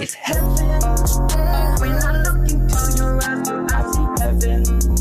it's heaven. When I look into your eyes, I see heaven.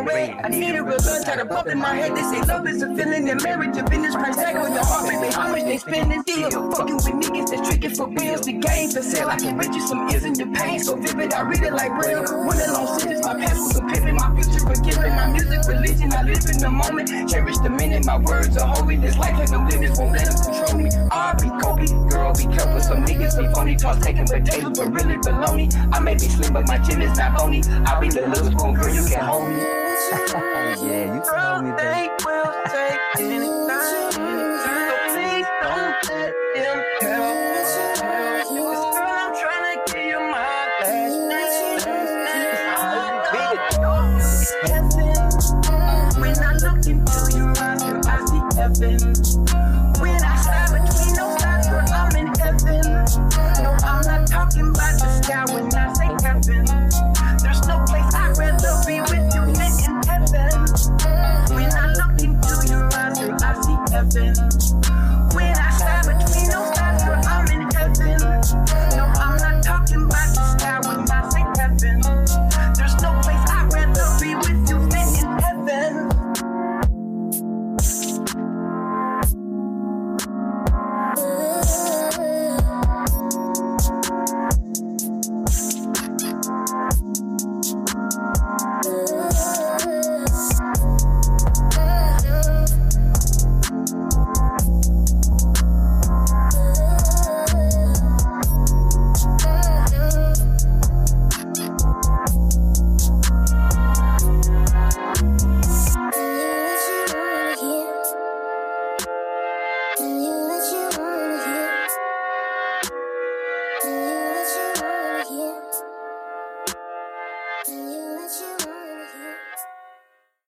On red. I need a real love, try to pump in my head. They say love is a feeling, and marriage a business. Price tag on your heart, baby. How much they spending? Deal. Fucking with niggas that's tricking for bills. The game for sale. I can rent you some ears in your pain. So vivid, I read it like braille. One long sentence, my past was a pivot. My future forgiven. My music, religion. I live in the moment. Cherish the minute. My words are holy. This life like limits won't let them control me. I be Kobe. Girl, be careful. Some niggas be phony. Talk taking potatoes, but really baloney. I may be slim, but my chin is not bony. I be the little spoon, girl. You can hold me. yeah, you told me they will take anything. So please don't let them. Cause girl, I'm trying to give you my heaven. When I look into your eyes, I see heaven. Nothing.